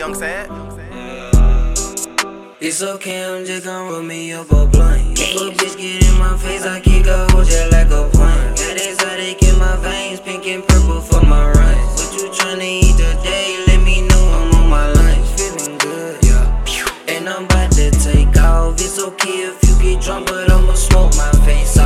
I'm saying? It's okay, I'm just gon' roll me up a blunt. If a bitch get in my face, I kick a hoe just like a punch. Got exotic in my veins, pink and purple for my runs. What you tryna eat today? Let me know I'm on my lunch. Feeling good, yeah. And I'm about to take off. It's okay if you get drunk, but I'ma smoke my face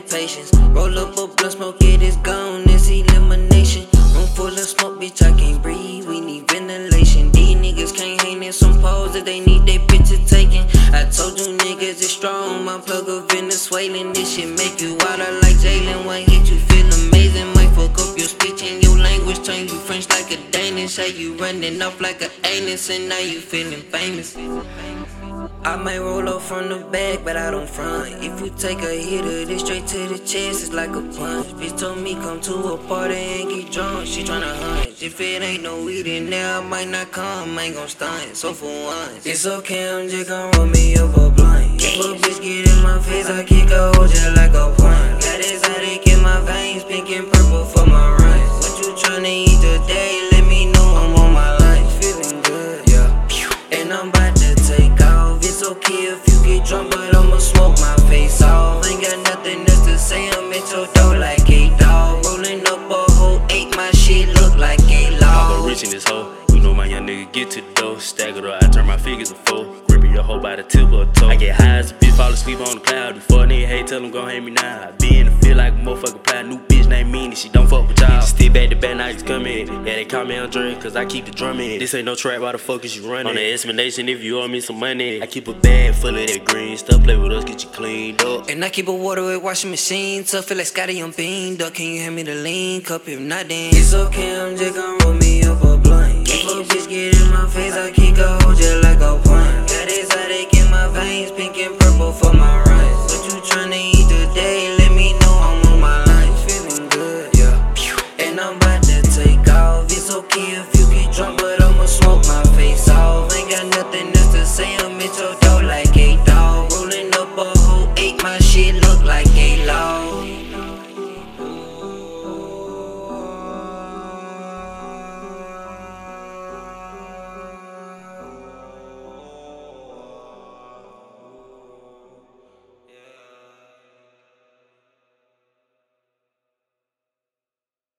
plenty patience. Roll up a blunt, smoke it, it's gone, it's elimination. Room full of smoke, bitch, I can't breathe, we need ventilation. These niggas can't hang in some pose that they need their picture taken. I told you niggas it's strong, my plug of Venezuelan. This shit make you water like Jalen. One hit, you feel amazing. Might fuck up your speech and your language, turn you French like a Danish. How you running off like a anus, and now you feeling famous. I might roll up from the back, but I don't front. If you take a hit of this straight to the chest, it's like a punch. Bitch told me come to a party and get drunk. She tryna hunch. If it ain't no weed in there, I might not come. I ain't gon' stunt. So for once, it's okay. I'm just gon' roll me up a blunt. Like a I'm law. rich in this hoe. You know my young nigga get to the door. Stack it up, I turn my figures to four. Gripping your hoe by the tip of a toe. I get high as a bitch, fall asleep on the cloud. Before a nigga hate, tell him gon' hate me now. I be in the field like a motherfucker plow. New bitch named Meanie, she don't fuck with y'all. Stick back to back nights come in. Yeah, they call me on drink, cause I keep the drum in. This ain't no trap, why the fuck is you running? On the explanation, if you owe me some money. I keep a bag full of that green stuff. Play with us, get you cleaned up. And I keep a water with washing machine. Tough, feel like Scotty on bean. Duck, can you hand me the lean cup? If not, then it's okay. I'm just gon' roll me up a blunt. If a bitch get in my face, I kick a